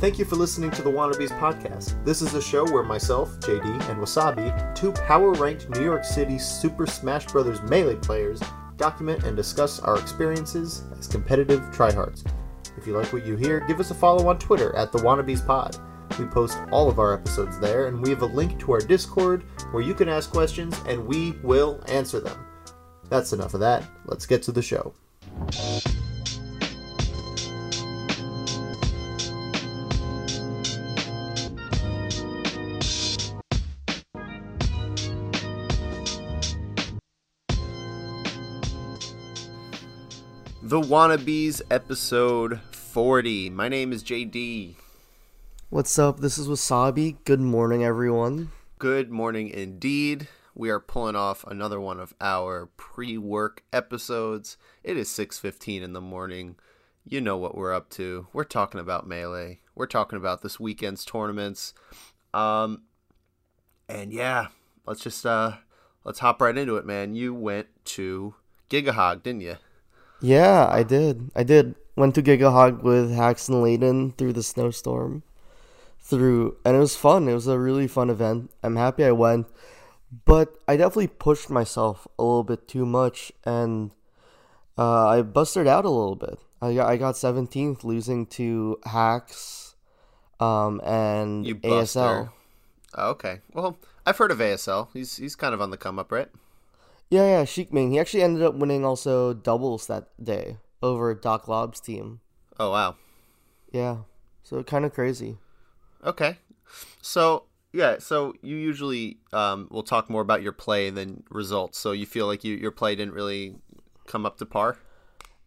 Thank you for listening to the Wannabes podcast. This is a show where myself, JD, and Wasabi, two power ranked New York City Super Smash Bros. Melee players, document and discuss our experiences as competitive tryhards. If you like what you hear, give us a follow on Twitter at the Wannabes Pod. We post all of our episodes there, and we have a link to our Discord where you can ask questions and we will answer them. That's enough of that. Let's get to the show. Wannabes episode 40. My name is JD. What's up? This is Wasabi. Good morning, everyone. Good morning indeed. We are pulling off another one of our pre-work episodes. It is 6:15 in the morning. You know what we're up to. We're talking about Melee. We're talking about this weekend's tournaments. Um and yeah, let's just uh let's hop right into it, man. You went to Giga HoG, didn't you? Yeah, I did. I did. Went to Giga HoG with Hax and Layden through the snowstorm. Through and it was fun. It was a really fun event. I'm happy I went. But I definitely pushed myself a little bit too much and uh, I busted out a little bit. I got I got 17th losing to Hax um, and You ASL. Oh, okay. Well, I've heard of ASL. He's he's kind of on the come up, right? Yeah, yeah, Sheikming. He actually ended up winning also doubles that day over Doc Lob's team. Oh wow. Yeah, so kind of crazy. Okay. So yeah, so you usually um, will talk more about your play than results. So you feel like you, your play didn't really come up to par.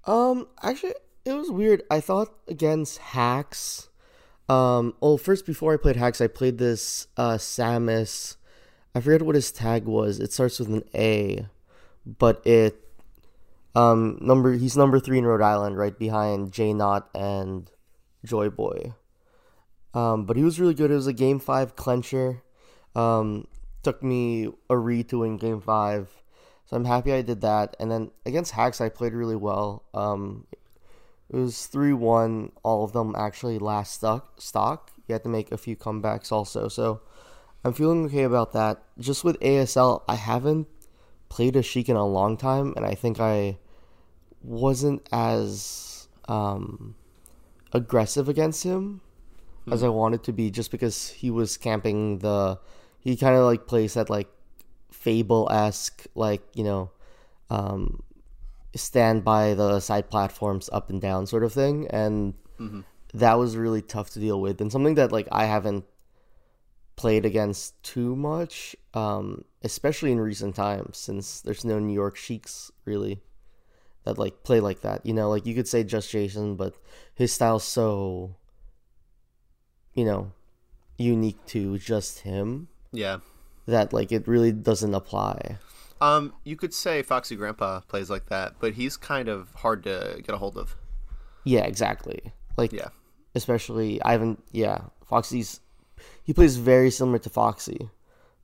Um, actually, it was weird. I thought against Hax. Um, well, first before I played Hax, I played this uh Samus. I forget what his tag was. It starts with an A, but it um number he's number three in Rhode Island, right behind J Knot and Joy Boy. Um, but he was really good. It was a game five clencher. Um, took me a re to win game five. So I'm happy I did that. And then against Hax, I played really well. Um, it was 3 1. All of them actually last stock. stock. You had to make a few comebacks also. So I'm feeling okay about that. Just with ASL, I haven't played a Sheik in a long time. And I think I wasn't as um, aggressive against him as I wanted to be just because he was camping the. He kind of like plays that like fable esque like you know um stand by the side platforms up and down sort of thing and that was really tough to deal with and something that like i haven't played against too much um especially in recent times since there's no new york sheiks really that like play like that you know like you could say just jason but his style's so you know unique to just him Yeah. that like it really doesn't apply. Um, you could say Foxy Grandpa plays like that, but he's kind of hard to get a hold of. Yeah, exactly. Like Yeah. especially I haven't yeah, Foxy's he plays very similar to Foxy,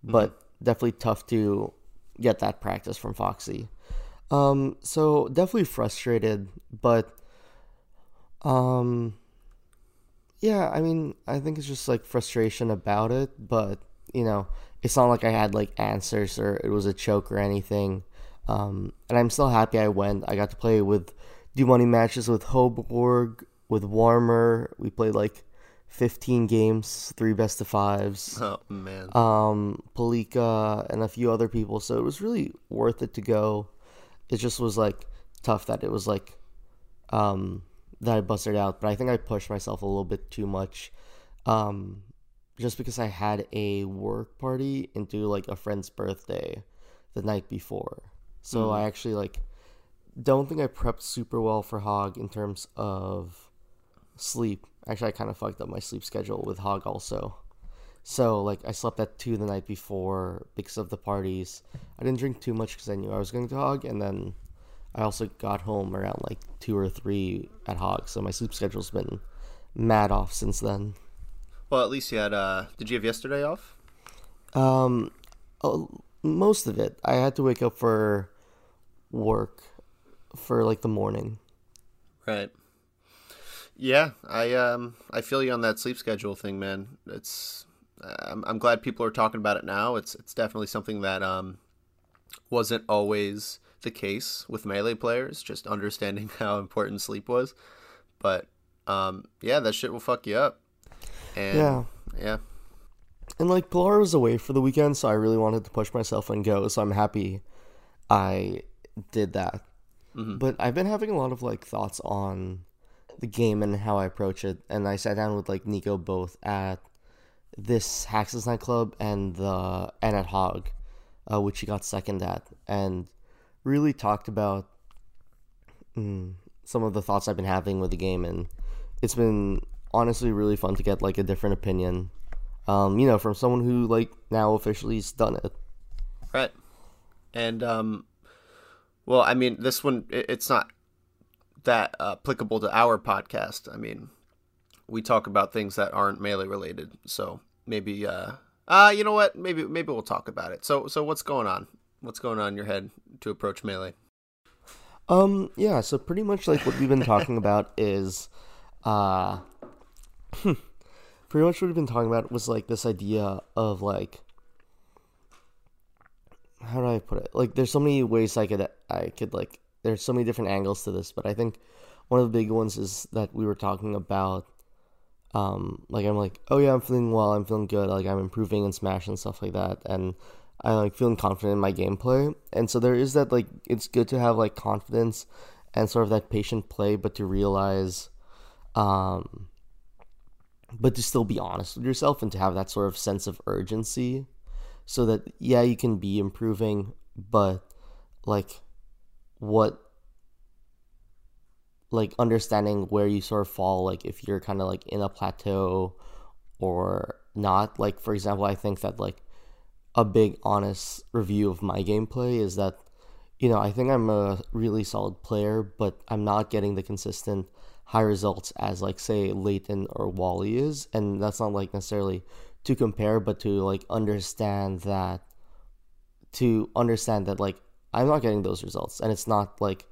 but definitely tough to get that practice from Foxy. Um so definitely frustrated, but um yeah, I mean, I think it's just like frustration about it, but you know, it's not like I had like answers or it was a choke or anything. Um, and I'm still happy I went. I got to play with do money matches with Hoborg, with Warmer. We played like 15 games, three best of fives. Oh man. Um, Palika and a few other people. So it was really worth it to go. It just was like tough that it was like um that I busted out, but I think I pushed myself a little bit too much. Um just because I had a work party into like a friend's birthday the night before. So I actually like don't think I prepped super well for Hog in terms of sleep. Actually, I kind of fucked up my sleep schedule with Hog also. So like I slept at two the night before because of the parties. I didn't drink too much because I knew I was going to Hog, and then I also got home around like two or three at Hog. So my sleep schedule's been mad off since then. Well, at least you had. Uh, did you have yesterday off? Um, uh, most of it. I had to wake up for work for like the morning. Right. Yeah, I um I feel you on that sleep schedule thing, man. It's I'm, I'm glad people are talking about it now. It's it's definitely something that um wasn't always the case with melee players, just understanding how important sleep was. But um yeah, that shit will fuck you up. And Yeah. yeah. And like Pilar was away for the weekend, so I really wanted to push myself and go. So I'm happy I did that. But I've been having a lot of like thoughts on the game and how I approach it. And I sat down with like Nico both at this Hax's nightclub and the and at Hog, uh, which he got second at, and really talked about mm, some of the thoughts I've been having with the game. And it's been honestly really fun to get like a different opinion um, you know, from someone who like now officially has done it. Right. And um well, I mean, this one it, it's not that uh, applicable to our podcast. I mean, we talk about things that aren't melee related. So, maybe uh uh you know what? Maybe maybe we'll talk about it. So so what's going on? What's going on in your head to approach melee? Um, yeah, so pretty much like what we've been talking about is uh pretty much what we've been talking about was like this idea of like how do I put it? Like there's so many ways I could I could like there's so many different angles to this, but I think one of the big ones is that we were talking about um like I'm like, oh yeah, I'm feeling well, I'm feeling good, like I'm improving in Smash and stuff like that and I'm like feeling confident in my gameplay. And so there is that like it's good to have like confidence and sort of that patient play, but to realize um but to still be honest with yourself and to have that sort of sense of urgency so that yeah you can be improving but like what like understanding where you sort of fall like if you're kind of like in a plateau or not. Like for example i think that like a big honest review of my gameplay is that you know i think i'm a really solid player but i'm not getting the consistent high results as like say Layton or Wally is, and that's not like necessarily to compare, but to like understand that to understand that like I'm not getting those results, and it's not like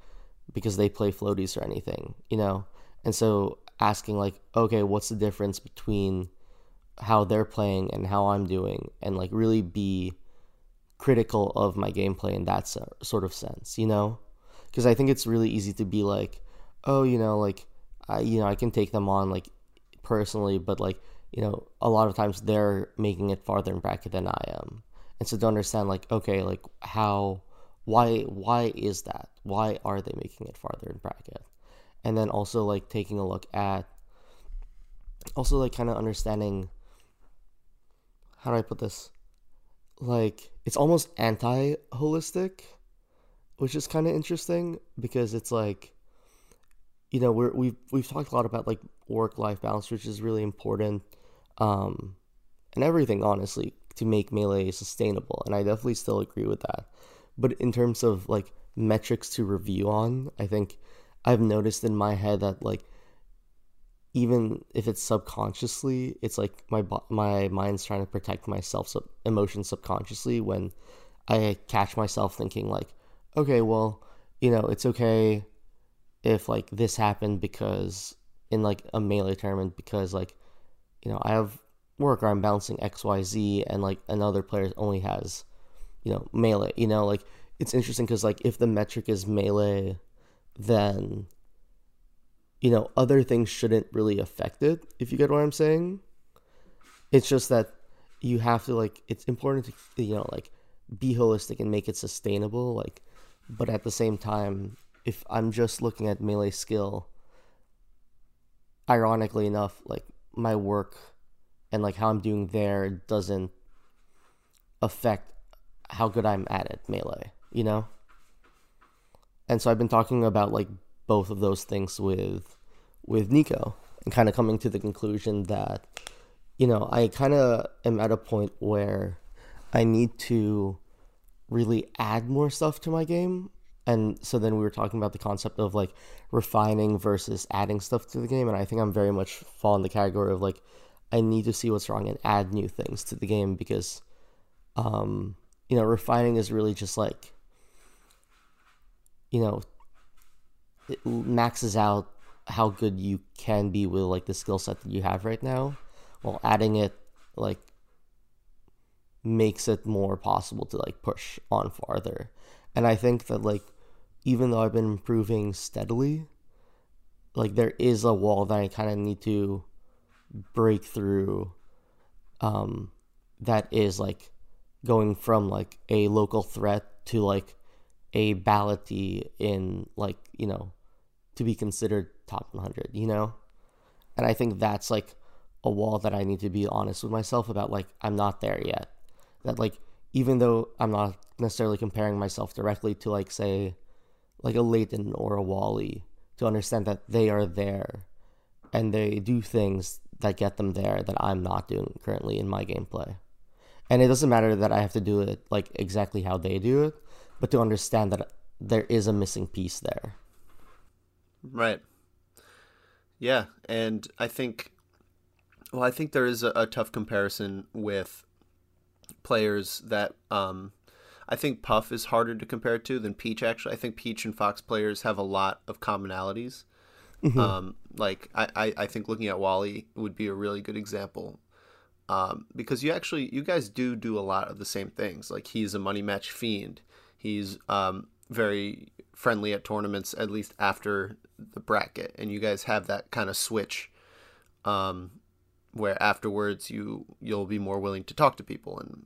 because they play floaties or anything, you know. And so asking like, okay, what's the difference between how they're playing and how I'm doing, and like really be critical of my gameplay in that sort of sense, you know? Because I think it's really easy to be like, oh, you know, like I you know I can take them on like personally, but like you know a lot of times they're making it farther in bracket than I am, and so to understand like okay like how why why is that? Why are they making it farther in bracket, and then also like taking a look at also like kind of understanding how do I put this? Like it's almost anti holistic which is kind of interesting because it's like you know we're we've we've talked a lot about like work life balance which is really important um and everything honestly to make melee sustainable and i definitely still agree with that but in terms of like metrics to review on i think i've noticed in my head that like even if it's subconsciously it's like my my mind's trying to protect myself sub- emotions subconsciously when i catch myself thinking like okay well you know it's okay if like this happened because in like a melee tournament because like you know I have work or I'm balancing XYZ and like another player only has you know melee you know like it's interesting because like if the metric is melee then you know other things shouldn't really affect it if you get what I'm saying. It's just that you have to like it's important to you know like be holistic and make it sustainable like but at the same time if I'm just looking at melee skill, ironically enough, like my work and like how I'm doing there doesn't affect how good I'm at it melee, you know? And so I've been talking about like both of those things with with Nico and kind of coming to the conclusion that you know, I kind of am at a point where I need to really add more stuff to my game and so then we were talking about the concept of like refining versus adding stuff to the game and i think i'm very much fall in the category of like i need to see what's wrong and add new things to the game because um you know refining is really just like you know it maxes out how good you can be with like the skill set that you have right now, while adding it like makes it more possible to like push on farther. And I think that like even though I've been improving steadily, like there is a wall that I kind of need to break through um that is like going from like a local threat to like a ballotee in like, you know, to be considered top 100, you know? And I think that's like a wall that I need to be honest with myself about like I'm not there yet. That like even though I'm not necessarily comparing myself directly to like say like a Leighton or a Wally to understand that they are there and they do things that get them there that I'm not doing currently in my gameplay. And it doesn't matter that I have to do it like exactly how they do it, but to understand that there is a missing piece there. Right. Yeah, and I think well, I think there is a, a tough comparison with players that um, I think Puff is harder to compare to than Peach. Actually, I think Peach and Fox players have a lot of commonalities. Mm-hmm. Um, like I, I, I, think looking at Wally would be a really good example. Um, because you actually you guys do do a lot of the same things. Like he's a money match fiend. He's um, very friendly at tournaments, at least after the bracket, and you guys have that kind of switch, um, where afterwards you you'll be more willing to talk to people, and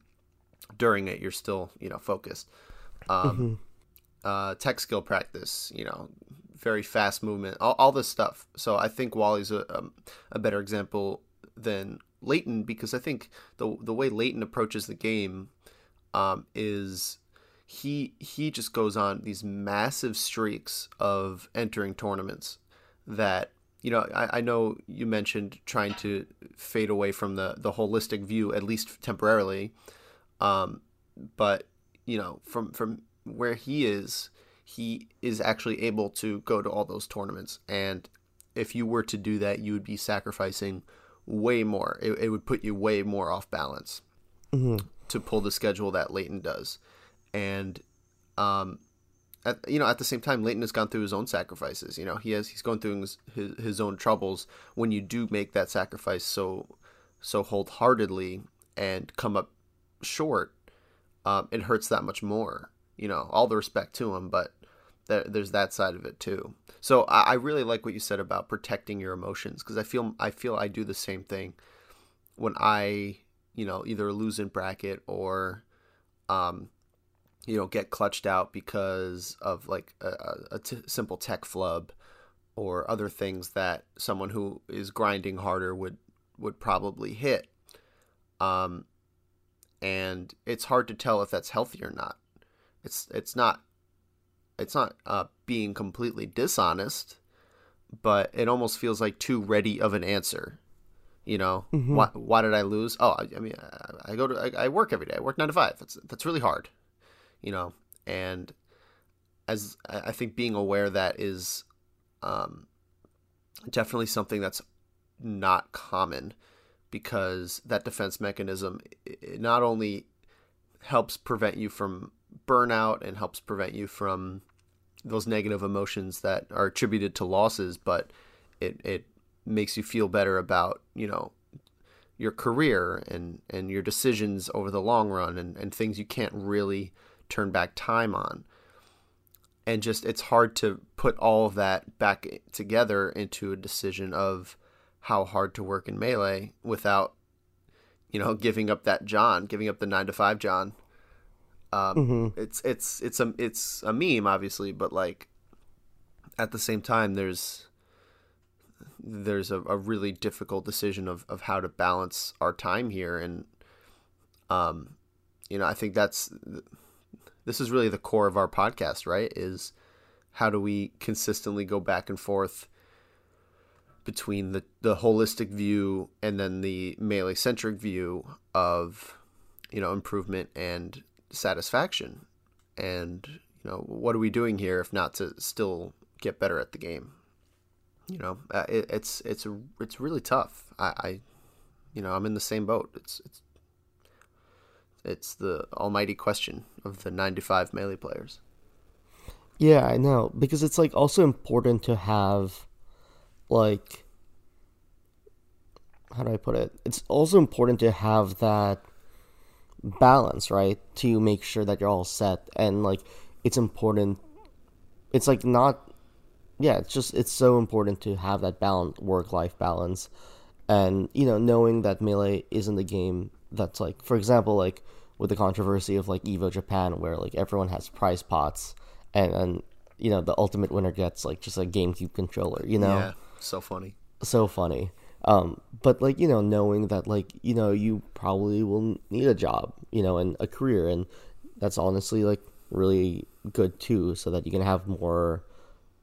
during it you're still you know focused. Um, mm-hmm. uh, tech skill practice, you know, very fast movement, all, all this stuff. So I think Wally's a, um, a better example than Leighton because I think the the way Leighton approaches the game um, is he he just goes on these massive streaks of entering tournaments that you know I, I know you mentioned trying to fade away from the the holistic view at least temporarily um, but you know from from where he is he is actually able to go to all those tournaments. And if you were to do that, you would be sacrificing way more. It, it would put you way more off balance mm-hmm. to pull the schedule that Leighton does. And, um, at, you know, at the same time, Leighton has gone through his own sacrifices. You know, he has he's going through his, his, his own troubles. When you do make that sacrifice so so wholeheartedly and come up short, um, it hurts that much more. You know, all the respect to him, but there's that side of it too. So I, I really like what you said about protecting your emotions because I feel I feel I do the same thing when I you know either lose in bracket or um you know get clutched out because of like a, a t- simple tech flub or other things that someone who is grinding harder would would probably hit um and it's hard to tell if that's healthy or not it's it's not it's not uh, being completely dishonest, but it almost feels like too ready of an answer. You know, mm-hmm. why, why did I lose? Oh, I, I mean, I, I go to, I, I, work every day. I work nine to five. That's, that's really hard, you know, and as I think being aware that is, um, definitely something that's not common because that defense mechanism not only helps prevent you from burnout and helps prevent you from those negative emotions that are attributed to losses, but it it makes you feel better about you know your career and and your decisions over the long run and, and things you can't really turn back time on. And just it's hard to put all of that back together into a decision of how hard to work in melee without you know giving up that john giving up the nine to five john um, mm-hmm. It's it's it's a it's a meme, obviously, but like at the same time, there's there's a, a really difficult decision of, of how to balance our time here, and um, you know, I think that's this is really the core of our podcast, right? Is how do we consistently go back and forth between the, the holistic view and then the melee centric view of you know improvement and satisfaction. And you know, what are we doing here if not to still get better at the game? You know, uh, it, it's it's it's really tough. I, I, you know, I'm in the same boat. It's it's it's the almighty question of the 95 melee players. Yeah, I know because it's like also important to have like how do I put it? It's also important to have that balance, right? To make sure that you're all set and like it's important it's like not yeah, it's just it's so important to have that balance work life balance. And, you know, knowing that melee isn't a game that's like for example, like with the controversy of like Evo Japan where like everyone has prize pots and and you know, the ultimate winner gets like just a GameCube controller, you know? Yeah. So funny. So funny. Um, but like you know, knowing that like you know you probably will need a job, you know, and a career, and that's honestly like really good too, so that you can have more,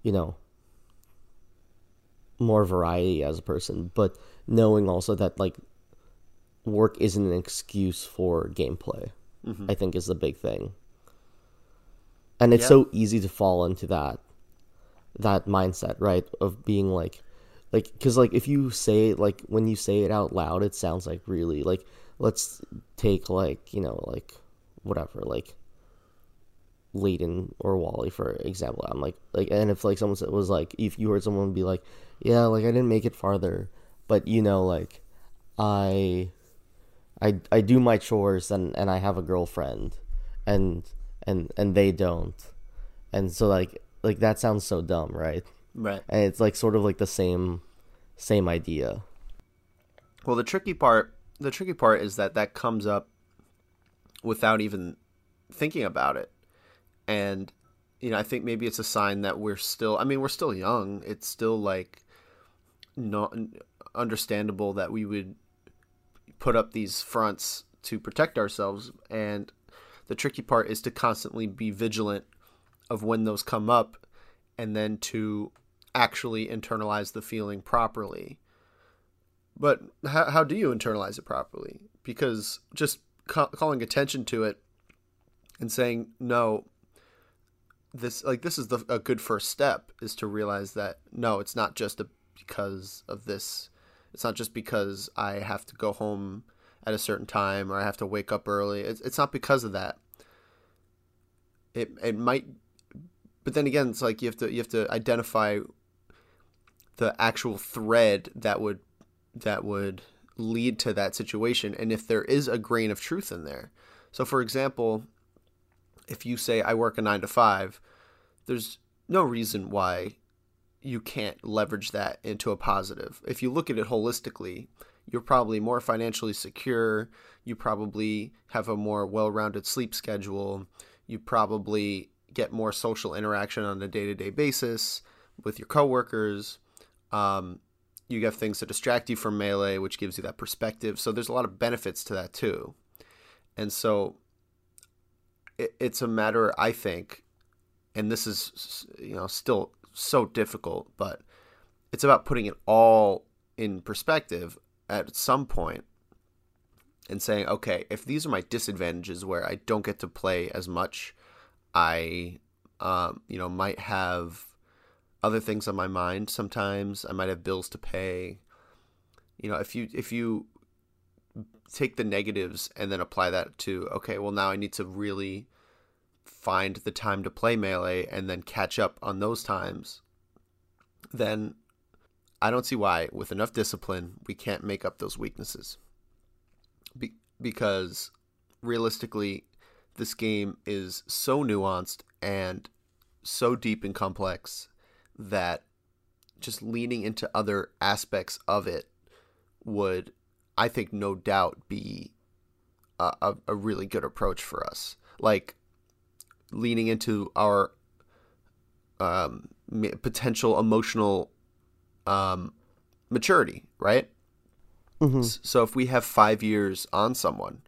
you know, more variety as a person. But knowing also that like work isn't an excuse for gameplay, mm-hmm. I think is the big thing. And it's so easy to fall into that that mindset, right? Of being like, like because like if you say it like when you say it out loud it sounds like really like let's take like you know like whatever like Layton or Wally for example. I'm like like and if like someone was like if you heard someone be like yeah like I didn't make it farther but you know like I I I do my chores and and I have a girlfriend and and and they don't. And so like like that sounds so dumb right Right. And it's like sort of like the same same idea. Well, the tricky part the tricky part is that that comes up without even thinking about it. And you know, I think maybe it's a sign that we're still I mean, we're still young. It's still like not understandable that we would put up these fronts to protect ourselves and the tricky part is to constantly be vigilant of when those come up and then to actually internalize the feeling properly. But how, how do you internalize it properly? Because just ca- calling attention to it and saying, no, this like this is the, a good first step is to realize that no it's not just a, because of this it's not just because i have to go home at a certain time or i have to wake up early it's, it's not because of that it it might but then again it's like you have to you have to identify the actual thread that would that would lead to that situation and if there is a grain of truth in there. So for example, if you say I work a 9 to 5, there's no reason why you can't leverage that into a positive. If you look at it holistically, you're probably more financially secure, you probably have a more well-rounded sleep schedule, you probably get more social interaction on a day-to-day basis with your coworkers um, you have things to distract you from melee, which gives you that perspective. So there's a lot of benefits to that too. And so it, it's a matter, I think, and this is you know still so difficult, but it's about putting it all in perspective at some point and saying, okay, if these are my disadvantages where I don't get to play as much, I um, you know might have other things on my mind sometimes. I might have bills to pay. You know, if you if you take the negatives and then apply that to okay, well now I need to really find the time to play melee and then catch up on those times, then I don't see why with enough discipline we can't make up those weaknesses. Be- because realistically this game is so nuanced and so deep and complex that just leaning into other aspects of it would, I think, no doubt be a, a, really good approach for us. Like leaning into our um, potential emotional um, maturity, right? Mm-hmm. So if we have five years on someone,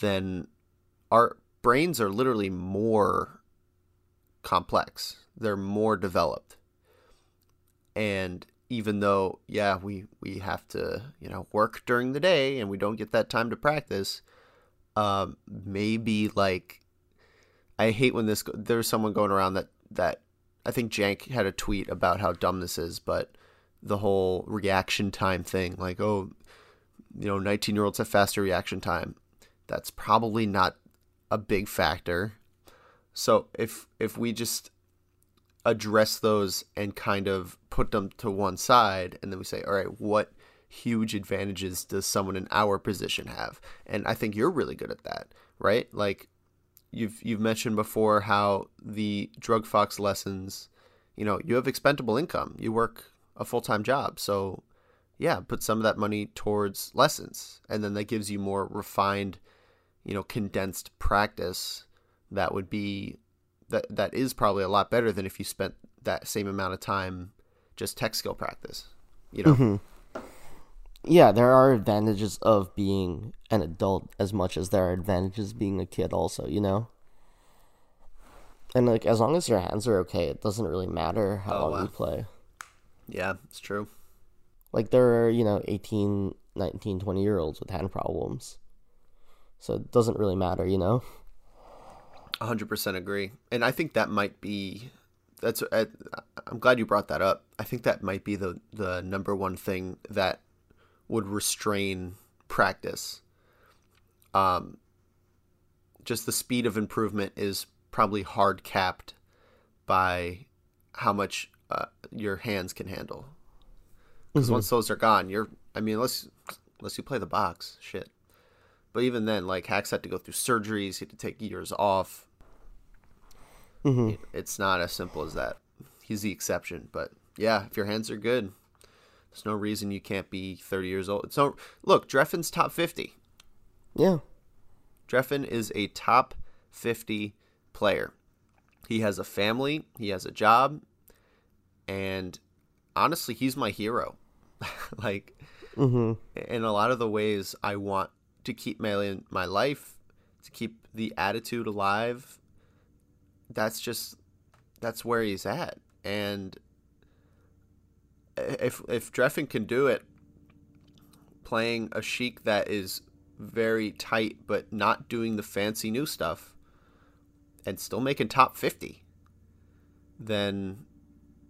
then our brains are literally more complex they're more developed. And even though, yeah, we, we have to, you know, work during the day and we don't get that time to practice, um, maybe like, I hate when this, there's someone going around that, that I think Jank had a tweet about how dumb this is, but the whole reaction time thing, like, oh, you know, 19 year olds have faster reaction time. That's probably not a big factor. So if if we just address those and kind of put them to one side and then we say all right what huge advantages does someone in our position have? And i think you're really good at that right? Like you've you've mentioned before how the drug fox lessons you know you have expendable income. You work a full-time job. So yeah put some of that money towards lessons and then that gives you more refined you know condensed practice that would be that that is probably a lot better than if you spent that same amount of time just tech skill practice you know? Mm-hmm. yeah there are advantages of being an adult as much as there are advantages being a kid also you know? And like as long as your hands are okay it doesn't really matter how oh, long wow. you play. Yeah it's true. Like there are you know 18 19 20 year olds with hand problems so it doesn't really matter you know 100% agree. And I think that might be that's uh, I'm glad you brought that up. I think that might be the the number one thing that would restrain practice. Um just the speed of improvement is probably hard capped by how much uh, your hands can handle. Because mm-hmm. once those are gone, you're I mean, unless unless you play the B0XX, shit. But even then, like Hax had to go through surgeries, he had to take years off. Mm-hmm. It's not as simple as that. He's the exception, but yeah, if your hands are good, there's no reason you can't be 30 years old. So look, Drephen's top 50. Yeah. Dreffen is a top 50 player. He has a family, he has a job, and honestly, he's my hero. like, mm-hmm. in a lot of the ways I want to keep in my life, to keep the attitude alive, that's just that's where he's at. And if if Drephen can do it, playing a Sheik that is very tight but not doing the fancy new stuff, and still making top fifty, then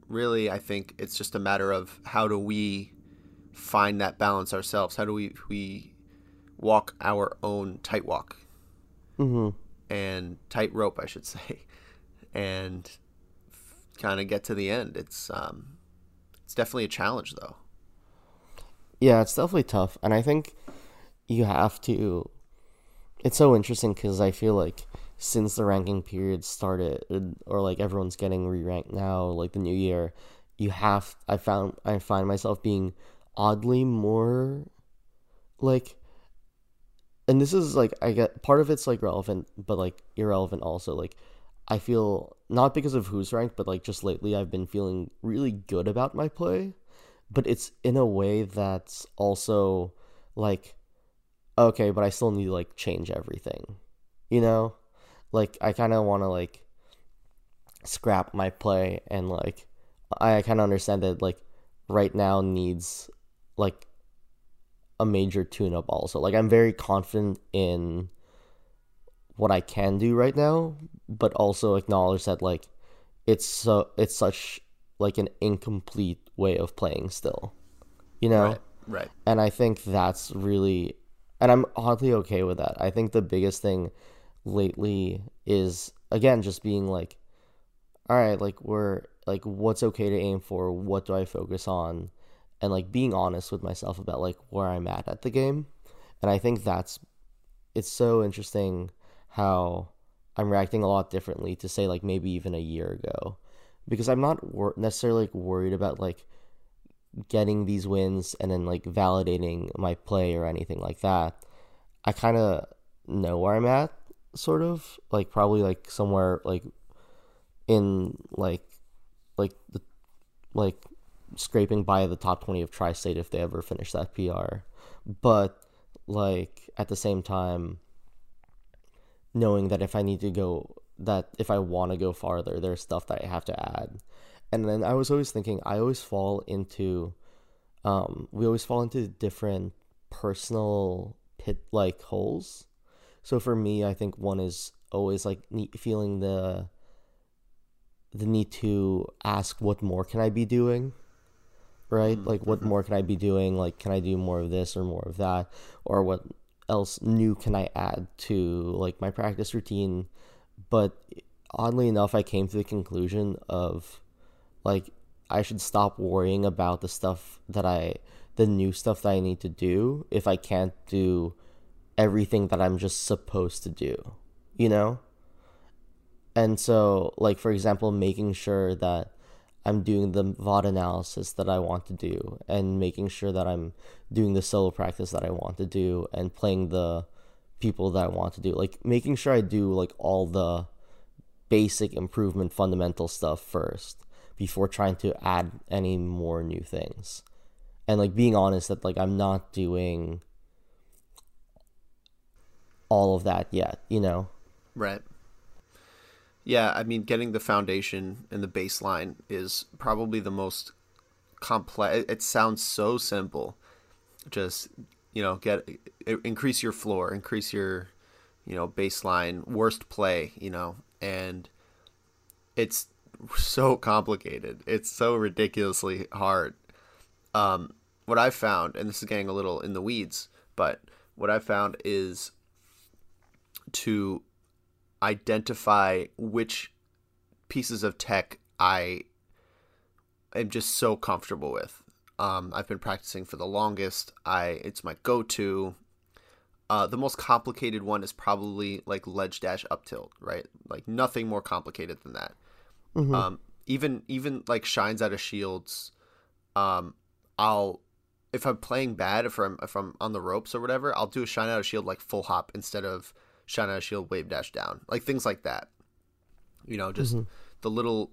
really I think it's just a matter of how do we find that balance ourselves? How do we we walk our own tight walk? Mm-hmm. And tight rope, I should say and kind of get to the end. It's um, it's definitely a challenge though. Yeah, it's definitely tough, and I think you have to. It's so interesting because I feel like since the ranking period started, or like everyone's getting re-ranked now, like the new year, you have. I found I find myself being oddly more like and this is like I get part of it's like relevant but like irrelevant also like I feel not because of who's ranked, but like just lately I've been feeling really good about my play, but it's in a way that's also like okay, but I still need to like change everything. You know? Like I kind of want to like scrap my play and like I kind of understand that like right now needs like a major tune up also. Like I'm very confident in what I can do right now, but also acknowledge that like it's so it's such like an incomplete way of playing still. You know? Right. Right. And I think that's really and I'm oddly okay with that. I think the biggest thing lately is again just being like all right, like we're like what's okay to aim for, what do I focus on and like being honest with myself about like where I'm at at the game. And I think that's it's so interesting how I'm reacting a lot differently to say like maybe even a year ago because I'm not wor- necessarily like, worried about like getting these wins and then like validating my play or anything like that. I kind of know where I'm at sort of like probably like somewhere like in like like the like scraping by the top 20 of tri-state if they ever finish that PR. But like at the same time knowing that if I need to go, that if I want to go farther, there's stuff that I have to add. And then I was always thinking, I always fall into, um, we always fall into different personal pit like holes. So for me, I think one is always like feeling the the need to ask what more can I be doing right mm-hmm. like what more can I be doing like can I do more of this or more of that or what else new can I add to like my practice routine? But oddly enough, I came to the conclusion of like I should stop worrying about the stuff that I the new stuff that I need to do if I can't do everything that I'm just supposed to do, you know? And so, like, for example, making sure that I'm doing the VOD analysis that I want to do and making sure that I'm doing the solo practice that I want to do and playing the people that I want to do. Like, making sure I do, like, all the basic improvement fundamental stuff first before trying to add any more new things. And like being honest that like i'm not doing all of that yet you know? Right yeah i mean getting the foundation and the baseline is probably the most complex it sounds so simple just you know get increase your floor increase your you know baseline worst play you know and it's so complicated. It's so ridiculously hard. Um, what I've found, and this is getting a little in the weeds, but what I've found is to identify which pieces of tech I am just so comfortable with. Um, I've been practicing for the longest. I it's my go-to. Uh, the most complicated one is probably like ledge dash up tilt, right? Like nothing more complicated than that. Mm-hmm. Um, even even like shines out of shields. Um, I'll if I'm playing bad, if I'm if I'm on the ropes or whatever, I'll do a shine out of shield like full hop instead of shine out shield wave dash down, like things like that. You know, just mm-hmm. the little.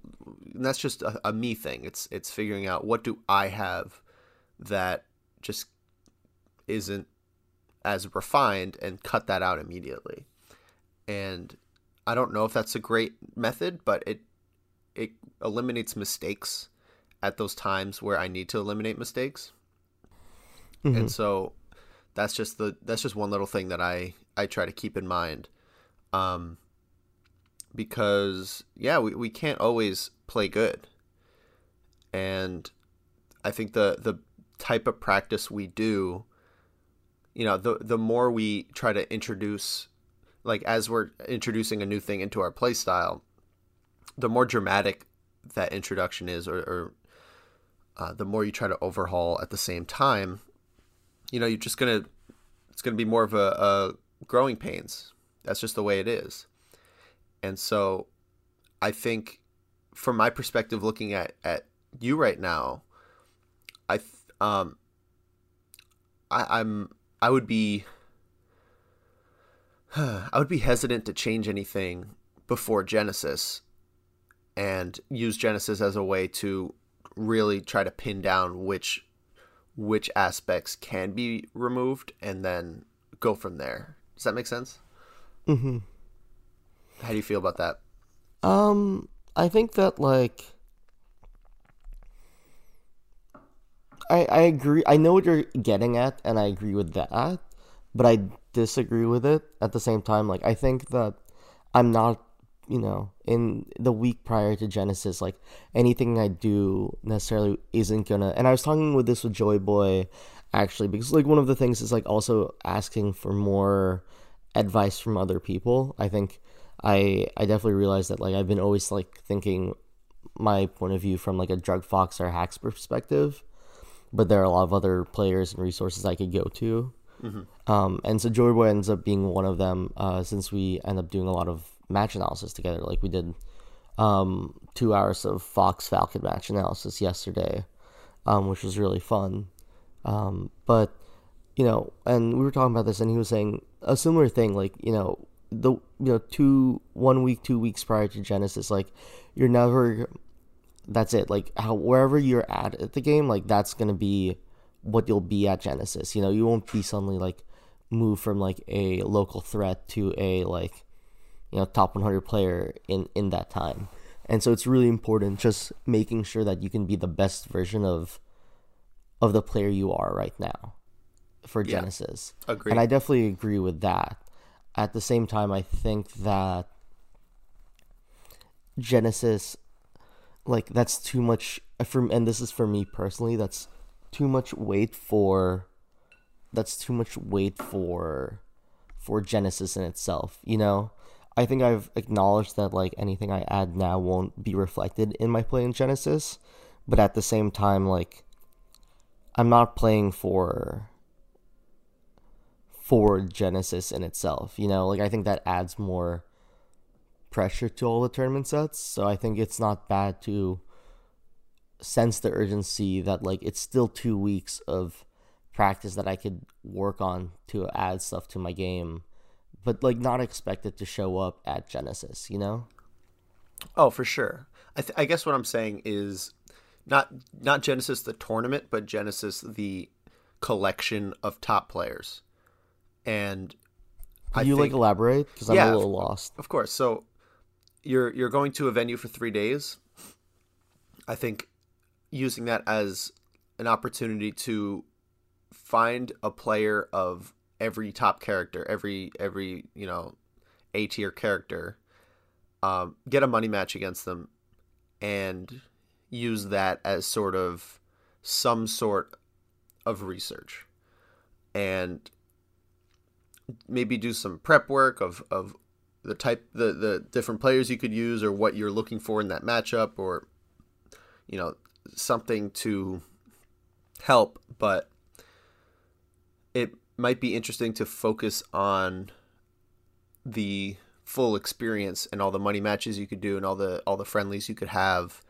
that's just a, a me thing. It's it's figuring out what do I have that just isn't as refined and cut that out immediately. And I don't know if that's a great method, but it it eliminates mistakes at those times where I need to eliminate mistakes. Mm-hmm. And so that's just the that's just one little thing that I I try to keep in mind. Um because yeah, we, we can't always play good. And I think the the type of practice we do you know the the more we try to introduce like as we're introducing a new thing into our play style the more dramatic that introduction is or, or uh, the more you try to overhaul at the same time you know you're just gonna it's gonna be more of a, a growing pains. That's just the way it is. And so i think from my perspective looking at at you right now i um I, i'm I would be I would be hesitant to change anything before Genesis and use Genesis as a way to really try to pin down which which aspects can be removed and then go from there. Does that make sense? Mhm. How do you feel about that? Um I think that like I, I agree. I know what you're getting at, and I agree with that, but I disagree with it at the same time. Like, I think that I'm not, you know, in the week prior to Genesis, like, anything I do necessarily isn't gonna. And I was talking with this with Joy Boy, actually, because, like, one of the things is, like, also asking for more advice from other people. I think I I definitely realized that, like, I've been always, like, thinking my point of view from, like, a Drug Fox or Hax perspective but there are a lot of other players and resources I could go to. Mm-hmm. Um, and so Joy Boy ends up being one of them uh, since we end up doing a lot of match analysis together. Like we did um, two hours of Fox Falcon match analysis yesterday, um, which was really fun. Um, but you know, and we were talking about this, and he was saying a similar thing. Like you know, the you know two one week, two weeks prior to Genesis, like you're never that's it. Like how wherever you're at at the game, like that's gonna be what you'll be at Genesis. You know, you won't be suddenly like move from like a local threat to a like you know top 100 player in in that time. And so it's really important just making sure that you can be the best version of of the player you are right now for yeah, Genesis. Agree. And I definitely agree with that. At the same time, I think that Genesis like that's too much for and this is for me personally that's too much weight for that's too much weight for for genesis in itself you know I think I've acknowledged that like anything I add now won't be reflected in my play in Genesis, but at the same time, like I'm not playing for for Genesis in itself. You know, like I think that adds more pressure to all the tournament sets. So I think it's not bad to sense the urgency that like it's still two weeks of practice that I could work on to add stuff to my game, but like not expect it to show up at Genesis, you know? Oh, for sure. I, th- I guess what I'm saying is not not Genesis the tournament, but Genesis the collection of top players. And Can you think, like elaborate because I'm a little lost. Of course. So you're you're going to a venue for 3 days. I think using that as an opportunity to find a player of every top character, every every you know A tier character, um, get a money match against them, and use that as sort of some sort of research, and maybe do some prep work of of the type the the different players you could use or what you're looking for in that matchup or you know something to help, but it might be interesting to focus on the full experience and all the money matches you could do and all the all the friendlies you could have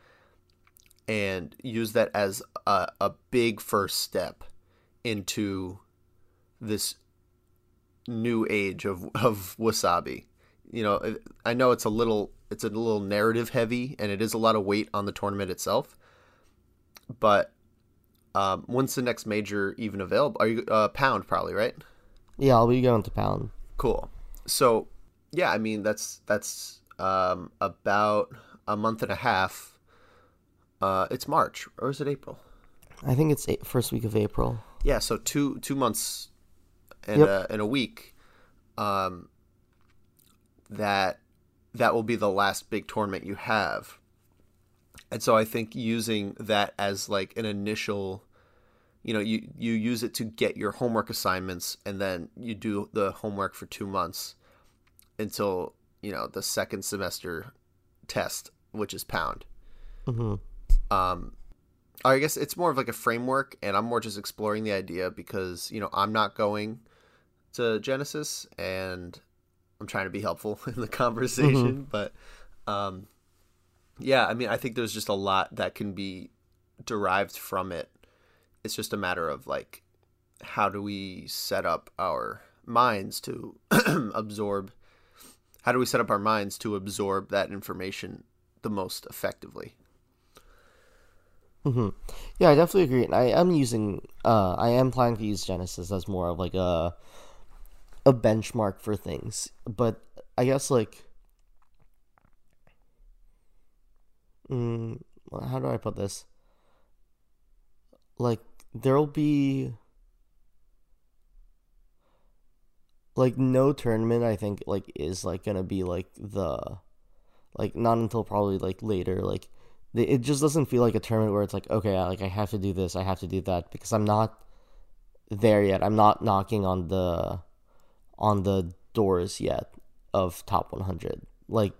and use that as a, a big first step into this new age of, of wasabi. You know i know it's a little it's a little narrative heavy and it is a lot of weight on the tournament itself but um, when's the next major even available? Are you uh, Pound probably right? Yeah, I'll be going to Pound. Cool. So yeah, I mean that's that's um, about a month and a half. Uh, it's March or is it April? I think it's eight, first week of April. Yeah, so two two months and yep. a, and a week. Um, that that will be the last big tournament you have and so I think using that as like an initial you know you you use it to get your homework assignments and then you do the homework for 2 months until you know the second semester test which is pound mm-hmm. um I guess it's more of like a framework and I'm more just exploring the idea because you know I'm not going to Genesis and I'm trying to be helpful in the conversation mm-hmm. but um yeah, I mean, I think there's just a lot that can be derived from it. It's just a matter of like, how do we set up our minds to absorb? How do we set up our minds to absorb that information the most effectively? Mm-hmm. Yeah, I definitely agree. And I am using, uh, I am planning to use Genesis as more of like a a benchmark for things. But I guess like mm, how do I put this? Like there'll be like no tournament I think like is like gonna be like the like not until probably like later like it just doesn't feel like a tournament where it's like okay like I have to do this I have to do that because I'm not there yet. I'm not knocking on the on the doors yet of top 100 like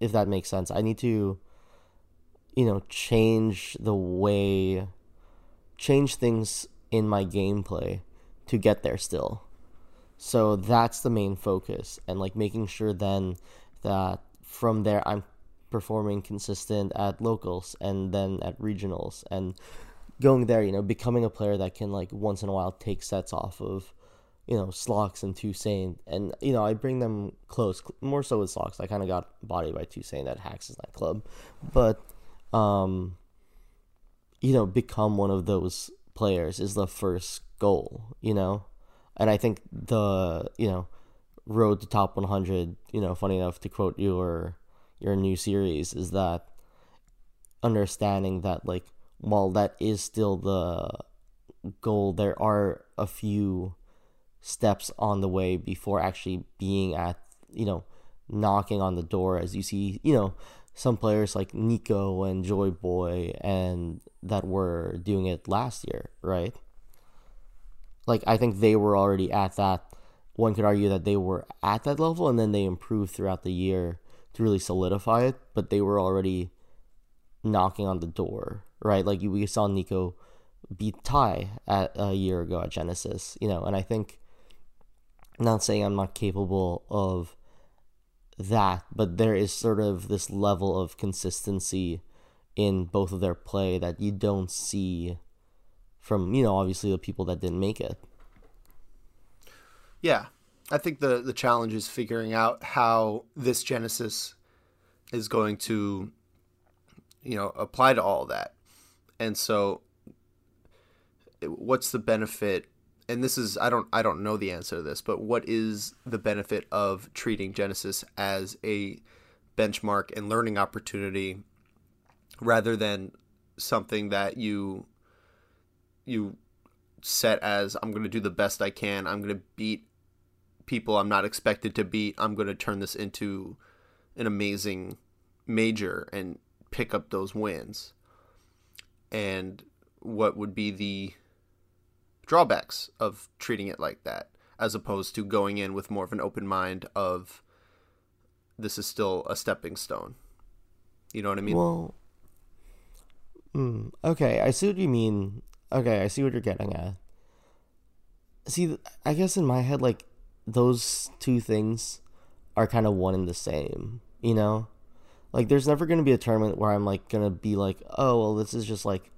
if that makes sense. I need to you know, change the way, change things in my gameplay to get there still. So that's the main focus, and like making sure then that from there I'm performing consistent at locals and then at regionals and going there, you know, becoming a player that can like once in a while take sets off of, you know, Slox and Toussaint. And, you know, I bring them close, more so with Slox. I kind of got bodied by Toussaint at Hax's nightclub. But um, you know, become one of those players is the first goal, you know? And I think the, you know, road to top 100, you know, funny enough to quote your your new series is that understanding that like while that is still the goal, there are a few steps on the way before actually being at, you know, knocking on the door as you see, you know, some players like Nico and Joy Boy and that were doing it last year, right? Like I think they were already at that one could argue that they were at that level and then they improved throughout the year to really solidify it, but they were already knocking on the door, right? Like we saw Nico beat Tai at a year ago at Genesis, you know, and I think not saying I'm not capable of that, but there is sort of this level of consistency in both of their play that you don't see from, you know, obviously the people that didn't make it. Yeah. I think the the challenge is figuring out how this Genesis is going to you know apply to all that. And so what's the benefit and this is I don't I don't know the answer to this, but what is the benefit of treating Genesis as a benchmark and learning opportunity rather than something that you you set as I'm going to do the best I can. I'm going to beat people I'm not expected to beat. I'm going to turn this into an amazing major and pick up those wins. And what would be the drawbacks of treating it like that as opposed to going in with more of an open mind of this is still a stepping stone. You know what I mean? Well, mm, okay, I see what you mean. Okay, I see what you're getting at. See, I guess in my head, like those two things are kind of one and the same. You know, like there's never gonna be a tournament where I'm like gonna be like, oh well, this is just like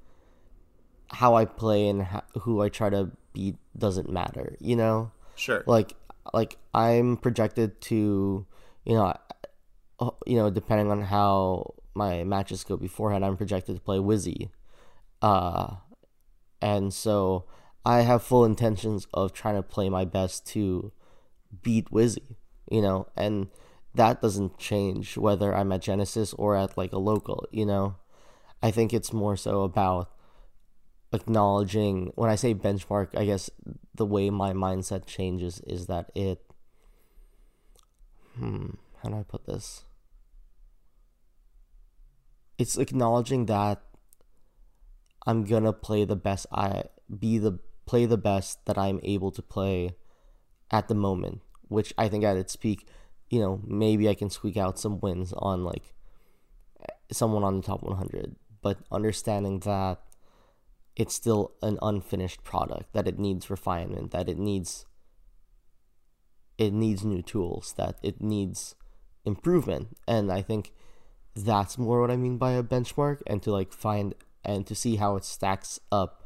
how I play and how, who I try to beat doesn't matter, you know? Sure. Like like I'm projected to, you know, uh, you know, depending on how my matches go beforehand, I'm projected to play Wizzy. Uh and so I have full intentions of trying to play my best to beat Wizzy, you know, and that doesn't change whether I'm at Genesis or at like a local, you know. I think it's more so about acknowledging when I say benchmark, I guess the way my mindset changes is that it hmm, how do I put this? It's acknowledging that I'm gonna play the best I be the play the best that I'm able to play at the moment, which I think at its peak, you know, maybe I can squeak out some wins on like someone on the top 100, but understanding that it's still an unfinished product that it needs refinement that it needs it needs new tools that it needs improvement. And i think that's more what i mean by a benchmark and to like find and to see how it stacks up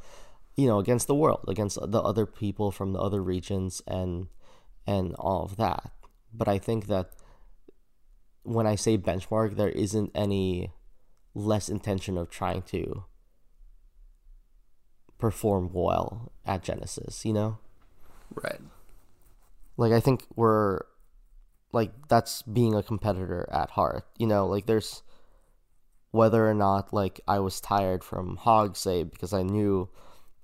you know against the world against the other people from the other regions and and all of that. But i think that when i say benchmark there isn't any less intention of trying to perform well at Genesis, you know? Right. Like I think we're like that's being a competitor at heart. You know, like there's whether or not like I was tired from Hog say because I knew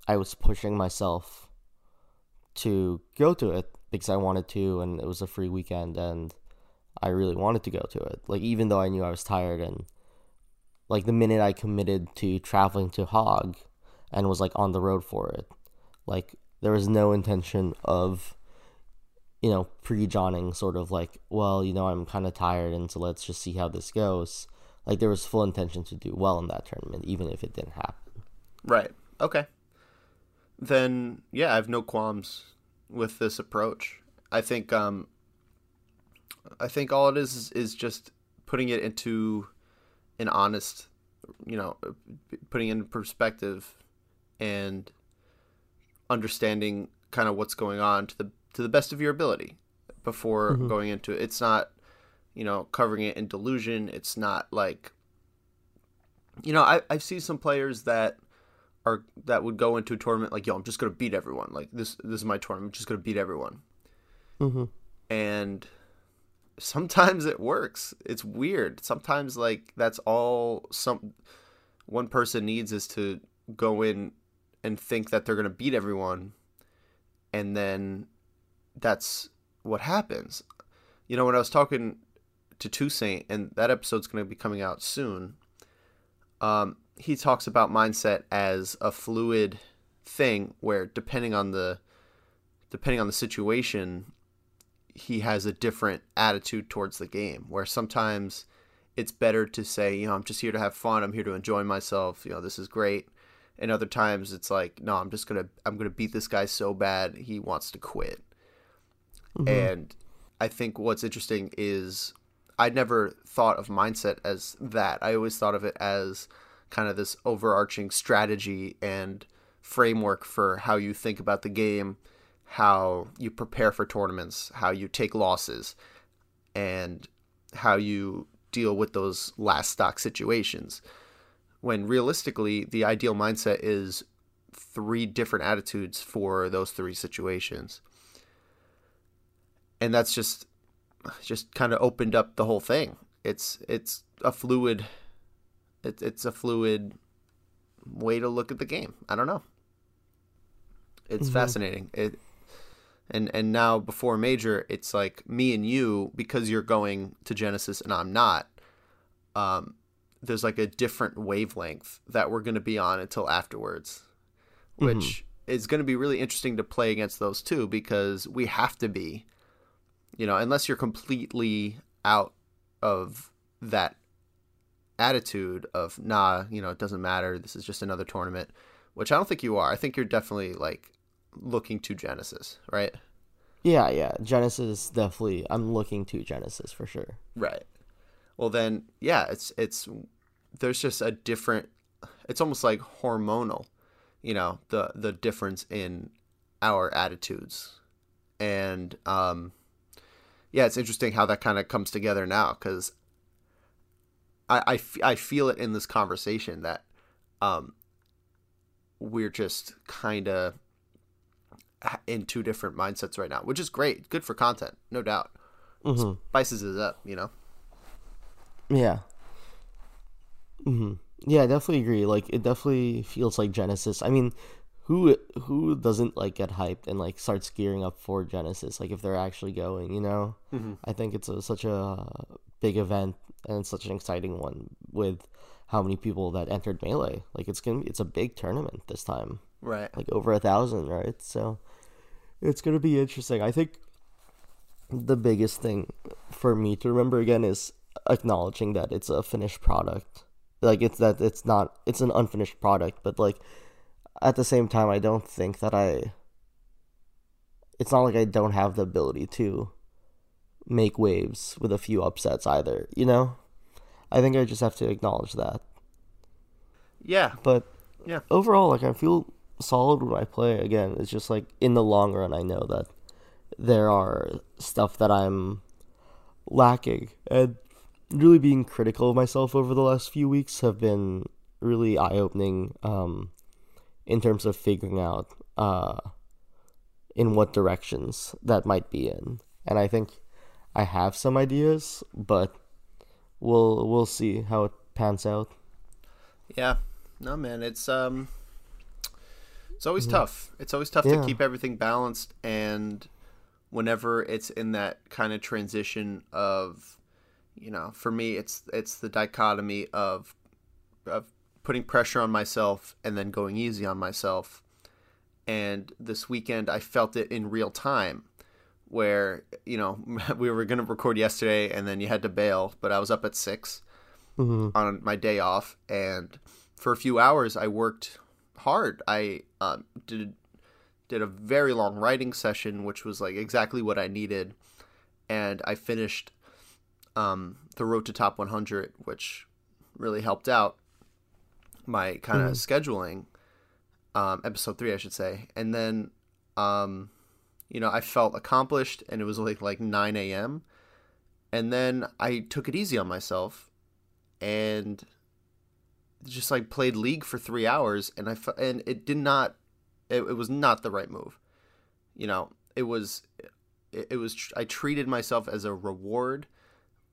I was pushing myself to go to it because I wanted to and it was a free weekend and I really wanted to go to it. Like even though I knew I was tired and like the minute I committed to traveling to Hog, and was like on the road for it. Like there was no intention of you know pre-johnning sort of like well you know i'm kind of tired and so let's just see how this goes. Like there was full intention to do well in that tournament even if it didn't happen. Right. Okay. Then yeah i have no qualms with this approach. I think um i think all it is is just putting it into an honest you know putting in perspective and understanding kind of what's going on to the to the best of your ability before mm-hmm. going into it. It's not, you know, covering it in delusion. It's not like you know, I I see some players that are that would go into a tournament like, yo, I'm just gonna beat everyone. Like this this is my tournament. I'm just gonna beat everyone. Mm-hmm. And sometimes it works. It's weird. Sometimes like that's all some one person needs is to go in and think that they're going to beat everyone and then that's what happens. You know when i was talking to Toussaint, and that episode's going to be coming out soon um, he talks about mindset as a fluid thing where depending on the depending on the situation he has a different attitude towards the game. Where sometimes it's better to say, you know, I'm just here to have fun, I'm here to enjoy myself, you know, this is great. And other times it's like, no, I'm just going to I'm to beat this guy so bad he wants to quit. Mm-hmm. And I think what's interesting is I'd never thought of mindset as that. I always thought of it as kind of this overarching strategy and framework for how you think about the game, how you prepare for tournaments, how you take losses, and how you deal with those last stock situations. When realistically, the ideal mindset is three different attitudes for those three situations. And that's just just kind of opened up the whole thing. It's it's a fluid it's it's a fluid way to look at the game. I don't know. It's mm-hmm. fascinating. It and and now before major, it's like me and you because you're going to Genesis and I'm not. Um, there's like a different wavelength that we're going to be on until afterwards, which mm-hmm. is going to be really interesting to play against those two because we have to be, you know, unless you're completely out of that attitude of nah, you know, it doesn't matter. This is just another tournament, which I don't think you are. I think you're definitely like looking to Genesis, right? Yeah, yeah. Genesis definitely. I'm looking to Genesis for sure. Right. Well, then, yeah. It's it's there's just a different. It's almost like hormonal, you know, the the difference in our attitudes, and um, yeah, it's interesting how that kind of comes together now because I, I, f- I feel it in this conversation that um, we're just kind of in two different mindsets right now, which is great. Good for content, no doubt. Mm-hmm. Spices it up, you know. Yeah. hmm Yeah, I definitely agree. Like, it definitely feels like Genesis. I mean, who who doesn't like get hyped and like starts gearing up for Genesis? Like, if they're actually going, you know. Mm-hmm. I think it's a, such a big event and such an exciting one with how many people that entered melee. Like, it's gonna be, it's a big tournament this time. Right. Like over a thousand, right? So it's gonna be interesting. I think the biggest thing for me to remember again is acknowledging that it's a finished product. Like it's that it's not it's an unfinished product, but like at the same time I don't think that I it's not like I don't have the ability to make waves with a few upsets either, you know? I think I just have to acknowledge that. Yeah. But yeah. Overall like I feel solid when I play. Again, it's just like in the long run, I know that there are stuff that I'm lacking, and really being critical of myself over the last few weeks have been really eye opening. Um, in terms of figuring out uh, in what directions that might be in, and I think I have some ideas, but we'll we'll see how it pans out. Yeah, no man, it's um it's always mm-hmm. tough. It's always tough yeah. to keep everything balanced and whenever it's in that kind of transition of you know, for me it's it's the dichotomy of of putting pressure on myself and then going easy on myself. And this weekend I felt it in real time where, you know, we were going to record yesterday and then you had to bail, but I was up at 6 mm-hmm. on my day off and for a few hours I worked hard. I uh, did did a very long writing session, which was like exactly what I needed, and I finished um, the Road to Top 100, which really helped out my kind of mm-hmm. scheduling. Um, episode three, I should say, and then, um, you know, I felt accomplished, and it was like like 9 a.m. And then I took it easy on myself, and just like played league for three hours and I and it did not it, it was not the right move you know it was it, it was I treated myself as a reward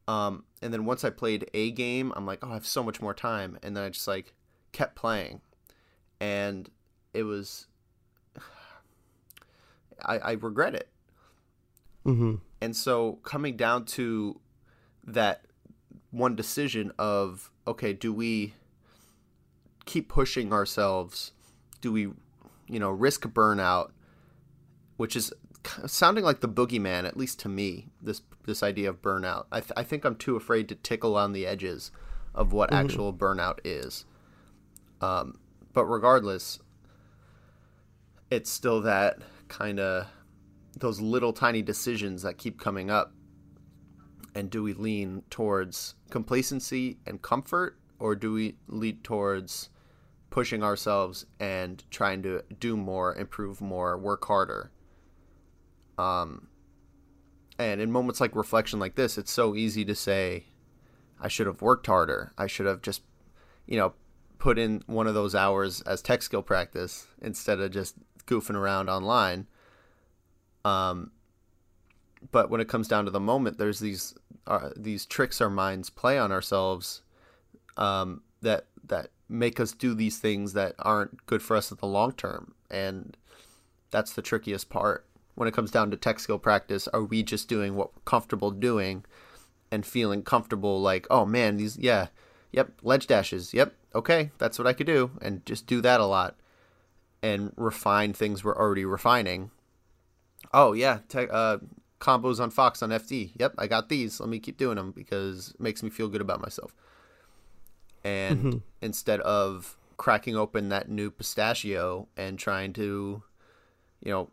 um and then once I played a game I'm like oh I have so much more time and then I just like kept playing and it was I, I regret it mm-hmm. and so coming down to that one decision of okay do we keep pushing ourselves? Do we, you know, risk burnout, which is sounding like the boogeyman, at least to me. This this idea of burnout. I, th- I think I'm too afraid to tickle on the edges of what mm-hmm. actual burnout is. Um, but regardless, it's still that kind of those little tiny decisions that keep coming up. And do we lean towards complacency and comfort, or do we lean towards pushing ourselves and trying to do more, improve more, work harder? Um, and in moments like reflection like this, it's so easy to say, I should have worked harder. I should have just, you know, put in one of those hours as tech skill practice instead of just goofing around online. Um, but when it comes down to the moment, there's these uh, these tricks our minds play on ourselves um, that that make us do these things that aren't good for us in the long term, and that's the trickiest part when it comes down to tech skill practice, are we just doing what we're comfortable doing and feeling comfortable like, oh man, these, yeah, yep, ledge dashes, yep, okay, that's what I could do, and just do that a lot and refine things we're already refining. Oh yeah, te- uh, combos on Fox on FD. Yep, I got these. Let me keep doing them because it makes me feel good about myself. And mm-hmm. instead of cracking open that new pistachio and trying to, you know,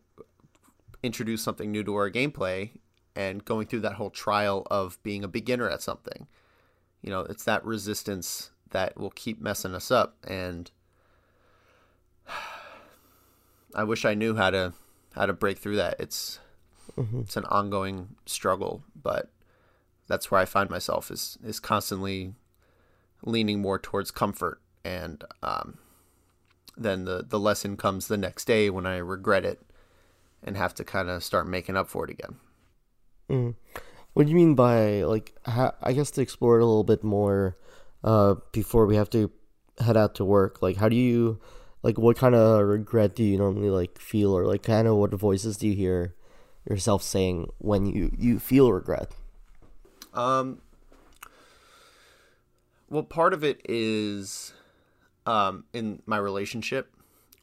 introduce something new to our gameplay and going through that whole trial of being a beginner at something. You know, it's that resistance that will keep messing us up and I wish I knew how to how to break through that. It's mm-hmm. it's an ongoing struggle, but that's where I find myself is is constantly leaning more towards comfort and um, then the the lesson comes the next day when I regret it and have to kind of start making up for it again. Mm. What do you mean by like? I guess to explore it a little bit more uh, before we have to head out to work. Like, how do you like? What kind of regret do you normally like feel, or like kind of what voices do you hear yourself saying when you you feel regret? Um. Well, part of it is um, in my relationship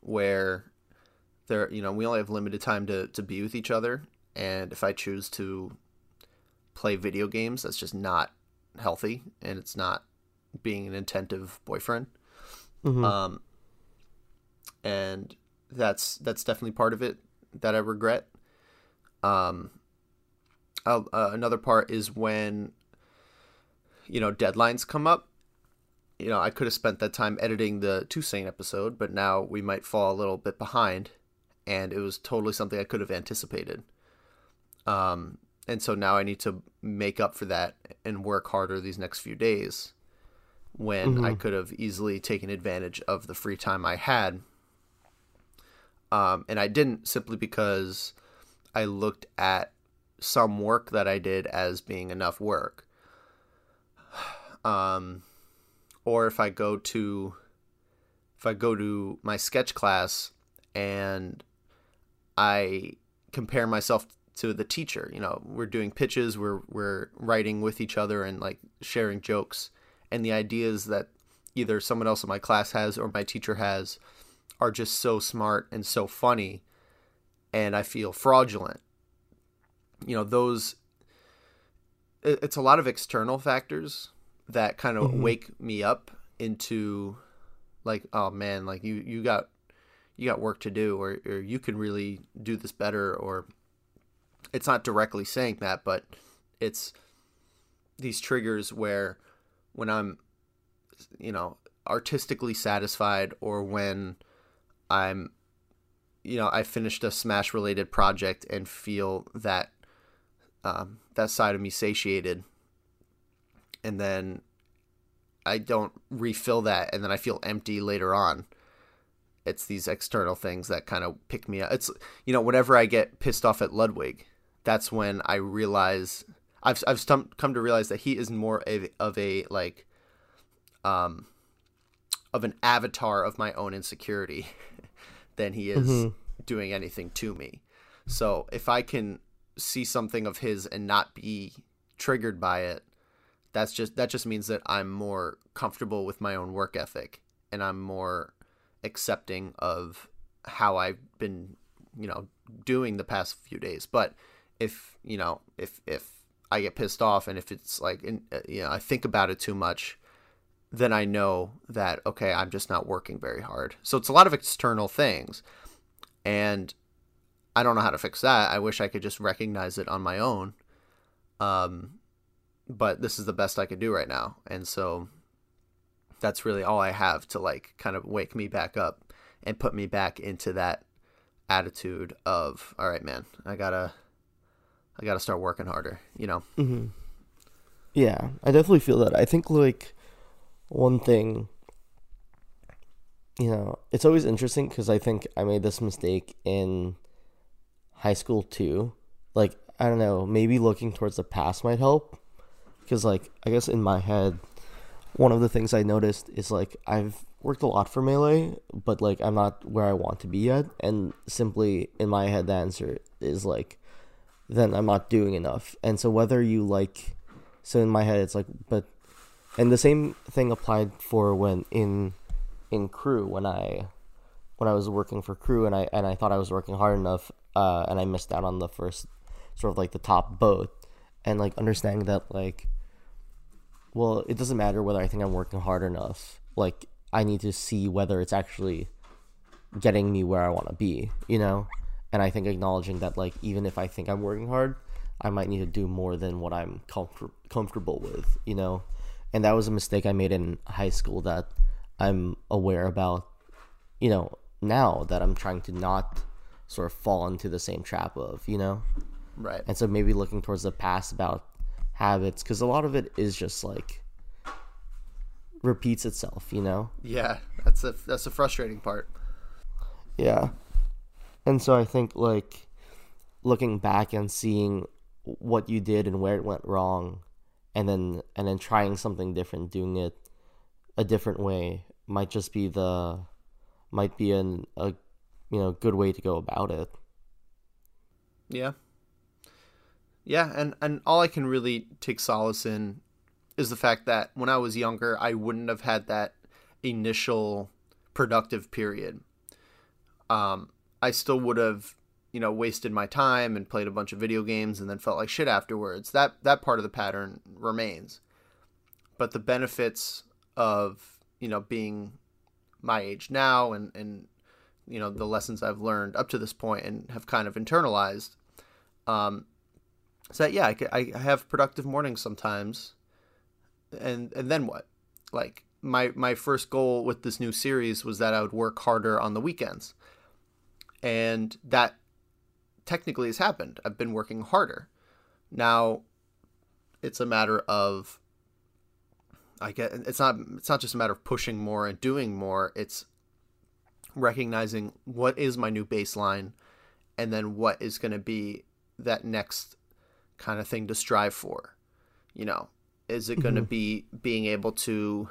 where there you know we only have limited time to, to be with each other. And if i choose to play video games that's just not healthy and it's not being an attentive boyfriend. Mm-hmm. um and that's that's definitely part of it that i regret. Um uh, another part is when you know deadlines come up. You know i could have spent that time editing the Toussaint episode but now we might fall a little bit behind and it was totally something I could have anticipated. Um, and so now I need to make up for that and work harder these next few days when mm-hmm. I could have easily taken advantage of the free time I had. Um, and I didn't simply because I looked at some work that I did as being enough work. Um, or if I go to if I go to my sketch class and I compare myself to the teacher. You know, we're doing pitches, we're we're writing with each other and like sharing jokes, and the ideas that either someone else in my class has or my teacher has are just so smart and so funny, and I feel fraudulent. You know, those. It's a lot of external factors that kind of mm-hmm. wake me up into like oh man like you you got you got work to do or, or you can really do this better or it's not directly saying that but it's these triggers where when i'm you know artistically satisfied or when i'm you know i finished a smash related project and feel that um, that side of me satiated and then i don't refill that and then i feel empty later on it's these external things that kind of pick me up. It's you know whenever I get pissed off at Ludwig, that's when I realize I've I've come to realize that he is more of, of a like um of an avatar of my own insecurity than he is mm-hmm. doing anything to me. So if I can see something of his and not be triggered by it, that's just that just means that I'm more comfortable with my own work ethic and I'm more accepting of how I've been you know, doing the past few days. But if, you know, if, if I get pissed off and if it's like, uh, you know, I think about it too much, then I know that, okay, I'm just not working very hard. So it's a lot of external things. And I don't know how to fix that. I wish I could just recognize it on my own. Um, but this is the best I could do right now. And so that's really all I have to like kind of wake me back up and put me back into that attitude of, all right, man, I gotta, I gotta start working harder, you know? Mm-hmm. Yeah, I definitely feel that. I think like one thing, you know, it's always interesting because I think I made this mistake in high school too. Like, I don't know, maybe looking towards the past might help. Because, like, I guess in my head, one of the things I noticed is like I've worked a lot for Melee, but like I'm not where I want to be yet. And simply in my head, the answer is like, then I'm not doing enough. And so, whether you like, so in my head, it's like, but and the same thing applied for when in in crew when I when I was working for crew and I and I thought I was working hard enough uh, and I missed out on the first sort of like the top boat and like understanding that like well it doesn't matter whether I think I'm working hard enough. Like I need to see whether it's actually getting me where I want to be you know? And I think acknowledging that like even if I think I'm working hard I might need to do more than what I'm comfort- comfortable with you know? And that was a mistake I made in high school that I'm aware about, you know, now that I'm trying to not sort of fall into the same trap of, you know, Right. and so maybe looking towards the past about habits because a lot of it is just like repeats itself, you know. Yeah, that's a that's a frustrating part. Yeah. And so I think like looking back and seeing what you did and where it went wrong and then and then trying something different, doing it a different way might just be the might be an a you know good way to go about it. Yeah. Yeah, and and all I can really take solace in is the fact that when I was younger, I wouldn't have had that initial productive period. Um, I still would have, you know, wasted my time and played a bunch of video games and then felt like shit afterwards. That that part of the pattern remains. But the benefits of, you know, being my age now and and you know the lessons I've learned up to this point and have kind of internalized. Um, so yeah, I, I have productive mornings sometimes, and and then what? Like my my first goal with this new series was that I would work harder on the weekends, and that technically has happened. I've been working harder. Now, it's a matter of I get it's not it's not just a matter of pushing more and doing more. It's recognizing what is my new baseline and then what is going to be that next kind of thing to strive for. You know, is it going to mm-hmm. be being able to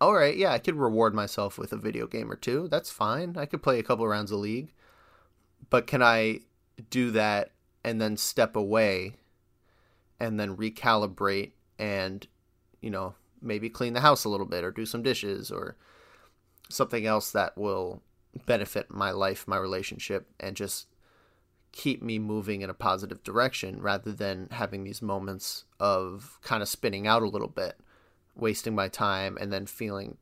all right, yeah, I could reward myself with a video game or two. That's fine. I could play a couple rounds of league. But can I do that and then step away and then recalibrate and you know, maybe clean the house a little bit or do some dishes or something else that will benefit my life, my relationship, and just keep me moving in a positive direction rather than having these moments of kind of spinning out a little bit, wasting my time, and then feeling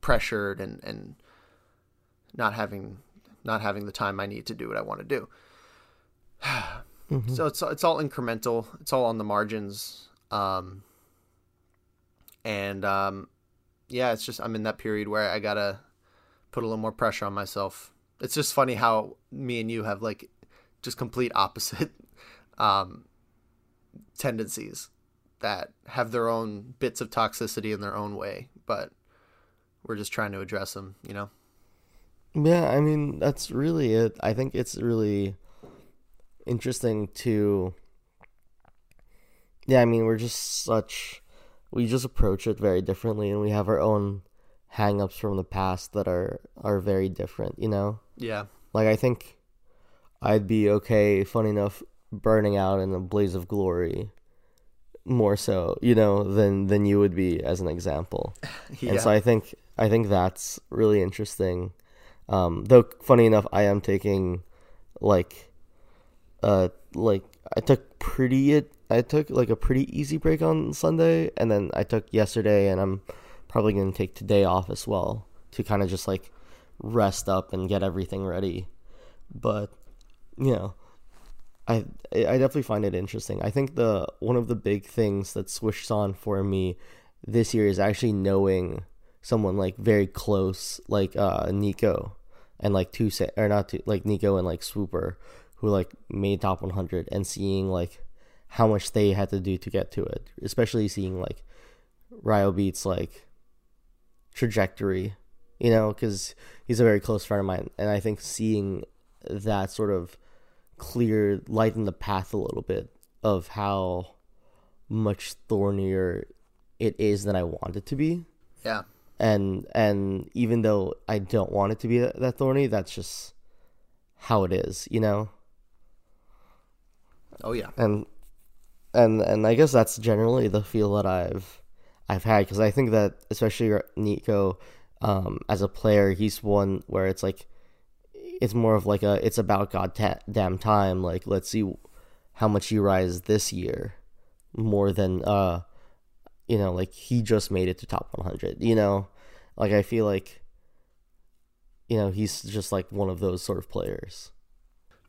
pressured and, and not having not having the time I need to do what I want to do. So it's it's all incremental. It's all on the margins. Um, and um, yeah, it's just I'm in that period where I gotta put a little more pressure on myself. It's just funny how me and you have like just complete opposite um, tendencies that have their own bits of toxicity in their own way, but we're just trying to address them, you know. Yeah, I mean that's really it. I think it's really interesting to Yeah, I mean we're just such we just approach it very differently and we have our own hang-ups from the past that are are very different, you know? Yeah. Like I think I'd be okay, funny enough, burning out in a blaze of glory more so, you know, than than you would be as an example. Yeah. And so I think I think that's really interesting. Um, though funny enough, I am taking like uh like I took pretty I took like a pretty easy break on Sunday and then I took yesterday and I'm probably going to take today off as well to kind of just like rest up and get everything ready. But you know, I I definitely find it interesting. I think the one of the big things that switched on for me this year is actually knowing someone like very close, like uh Nico and like two or not two, like Nico and like Swooper, who like made top 100 and seeing like how much they had to do to get to it, especially seeing like Ryobeat's like trajectory, you know, because he's a very close friend of mine, and I think seeing that sort of clear lighten the path a little bit of how much thornier it is than I want it to be. Yeah. And and even though I don't want it to be that, that thorny, that's just how it is, you know. Oh yeah. And and and I guess that's generally the feel that I've I've had because I think that especially Nico um, as a player, he's one where it's like it's more of like a it's about goddamn time. Like let's see how much you rise this year, more than uh, you know, like he just made it to top 100. You know, like I feel like you know he's just like one of those sort of players.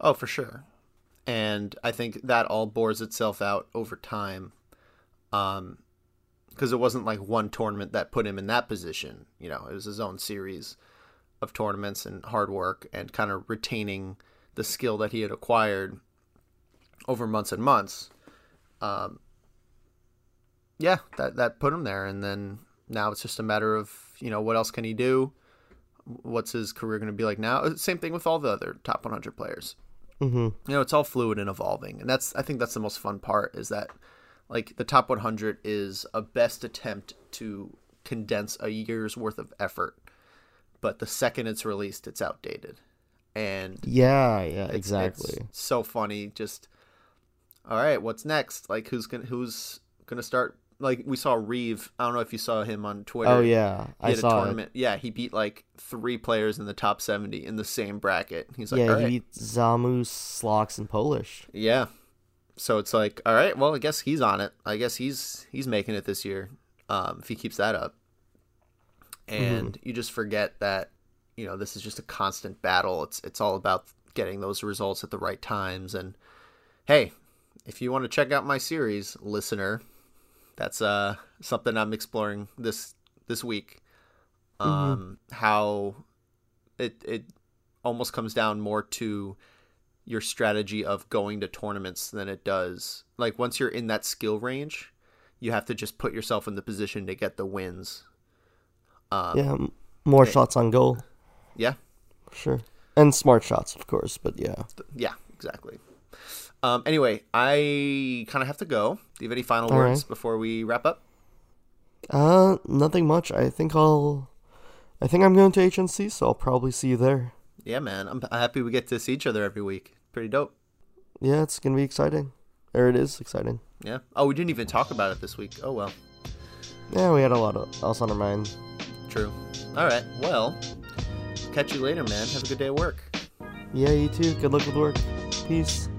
Oh, for sure and I think that all bores itself out over time. Um, because it wasn't like one tournament that put him in that position. You know, it was his own series of tournaments and hard work and kind of retaining the skill that he had acquired over months and months. Um, yeah, that that put him there, and then now it's just a matter of you know what else can he do? What's his career going to be like now? Same thing with all the other top 100 players. Mm-hmm. You know, it's all fluid and evolving, and that's I think that's the most fun part is that like the top 100 is a best attempt to condense a year's worth of effort, but the second it's released, it's outdated, and yeah, yeah, it's, exactly. It's so funny. Just all right, what's next? Like who's gonna who's gonna start like we saw Reeve. I don't know if you saw him on Twitter. Oh yeah, I saw tournament. It. Yeah, he beat like three players in the top seventy in the same bracket. He's like, yeah, he beat Zamu, Slox, and Polish. Yeah, so it's like, all right, well, I guess he's on it. I guess he's he's making it this year um, if he keeps that up. And mm-hmm. you just forget that you know this is just a constant battle. It's it's all about getting those results at the right times. And hey, if you want to check out my series, listener, that's uh something I'm exploring this this week. Mm-hmm. Um, how it it almost comes down more to your strategy of going to tournaments than it does like once you're in that skill range, you have to just put yourself in the position to get the wins. Um, yeah, more it, shots on goal. Yeah, sure, and smart shots, of course. But yeah, yeah, exactly. Um, anyway, I kind of have to go. Do you have any final All words right. before we wrap up? Uh, nothing much. I think I'll. I think I'm going to HNC, so I'll probably see you there. Yeah, man. I'm happy we get to see each other every week. Pretty dope. Yeah, it's gonna be exciting. Or it is exciting. Yeah. Oh, we didn't even talk about it this week. Oh well. Yeah, we had a lot of else on our mind. True. All right. Well, catch you later, man. Have a good day at work. Yeah, you too. Good luck with work. Peace.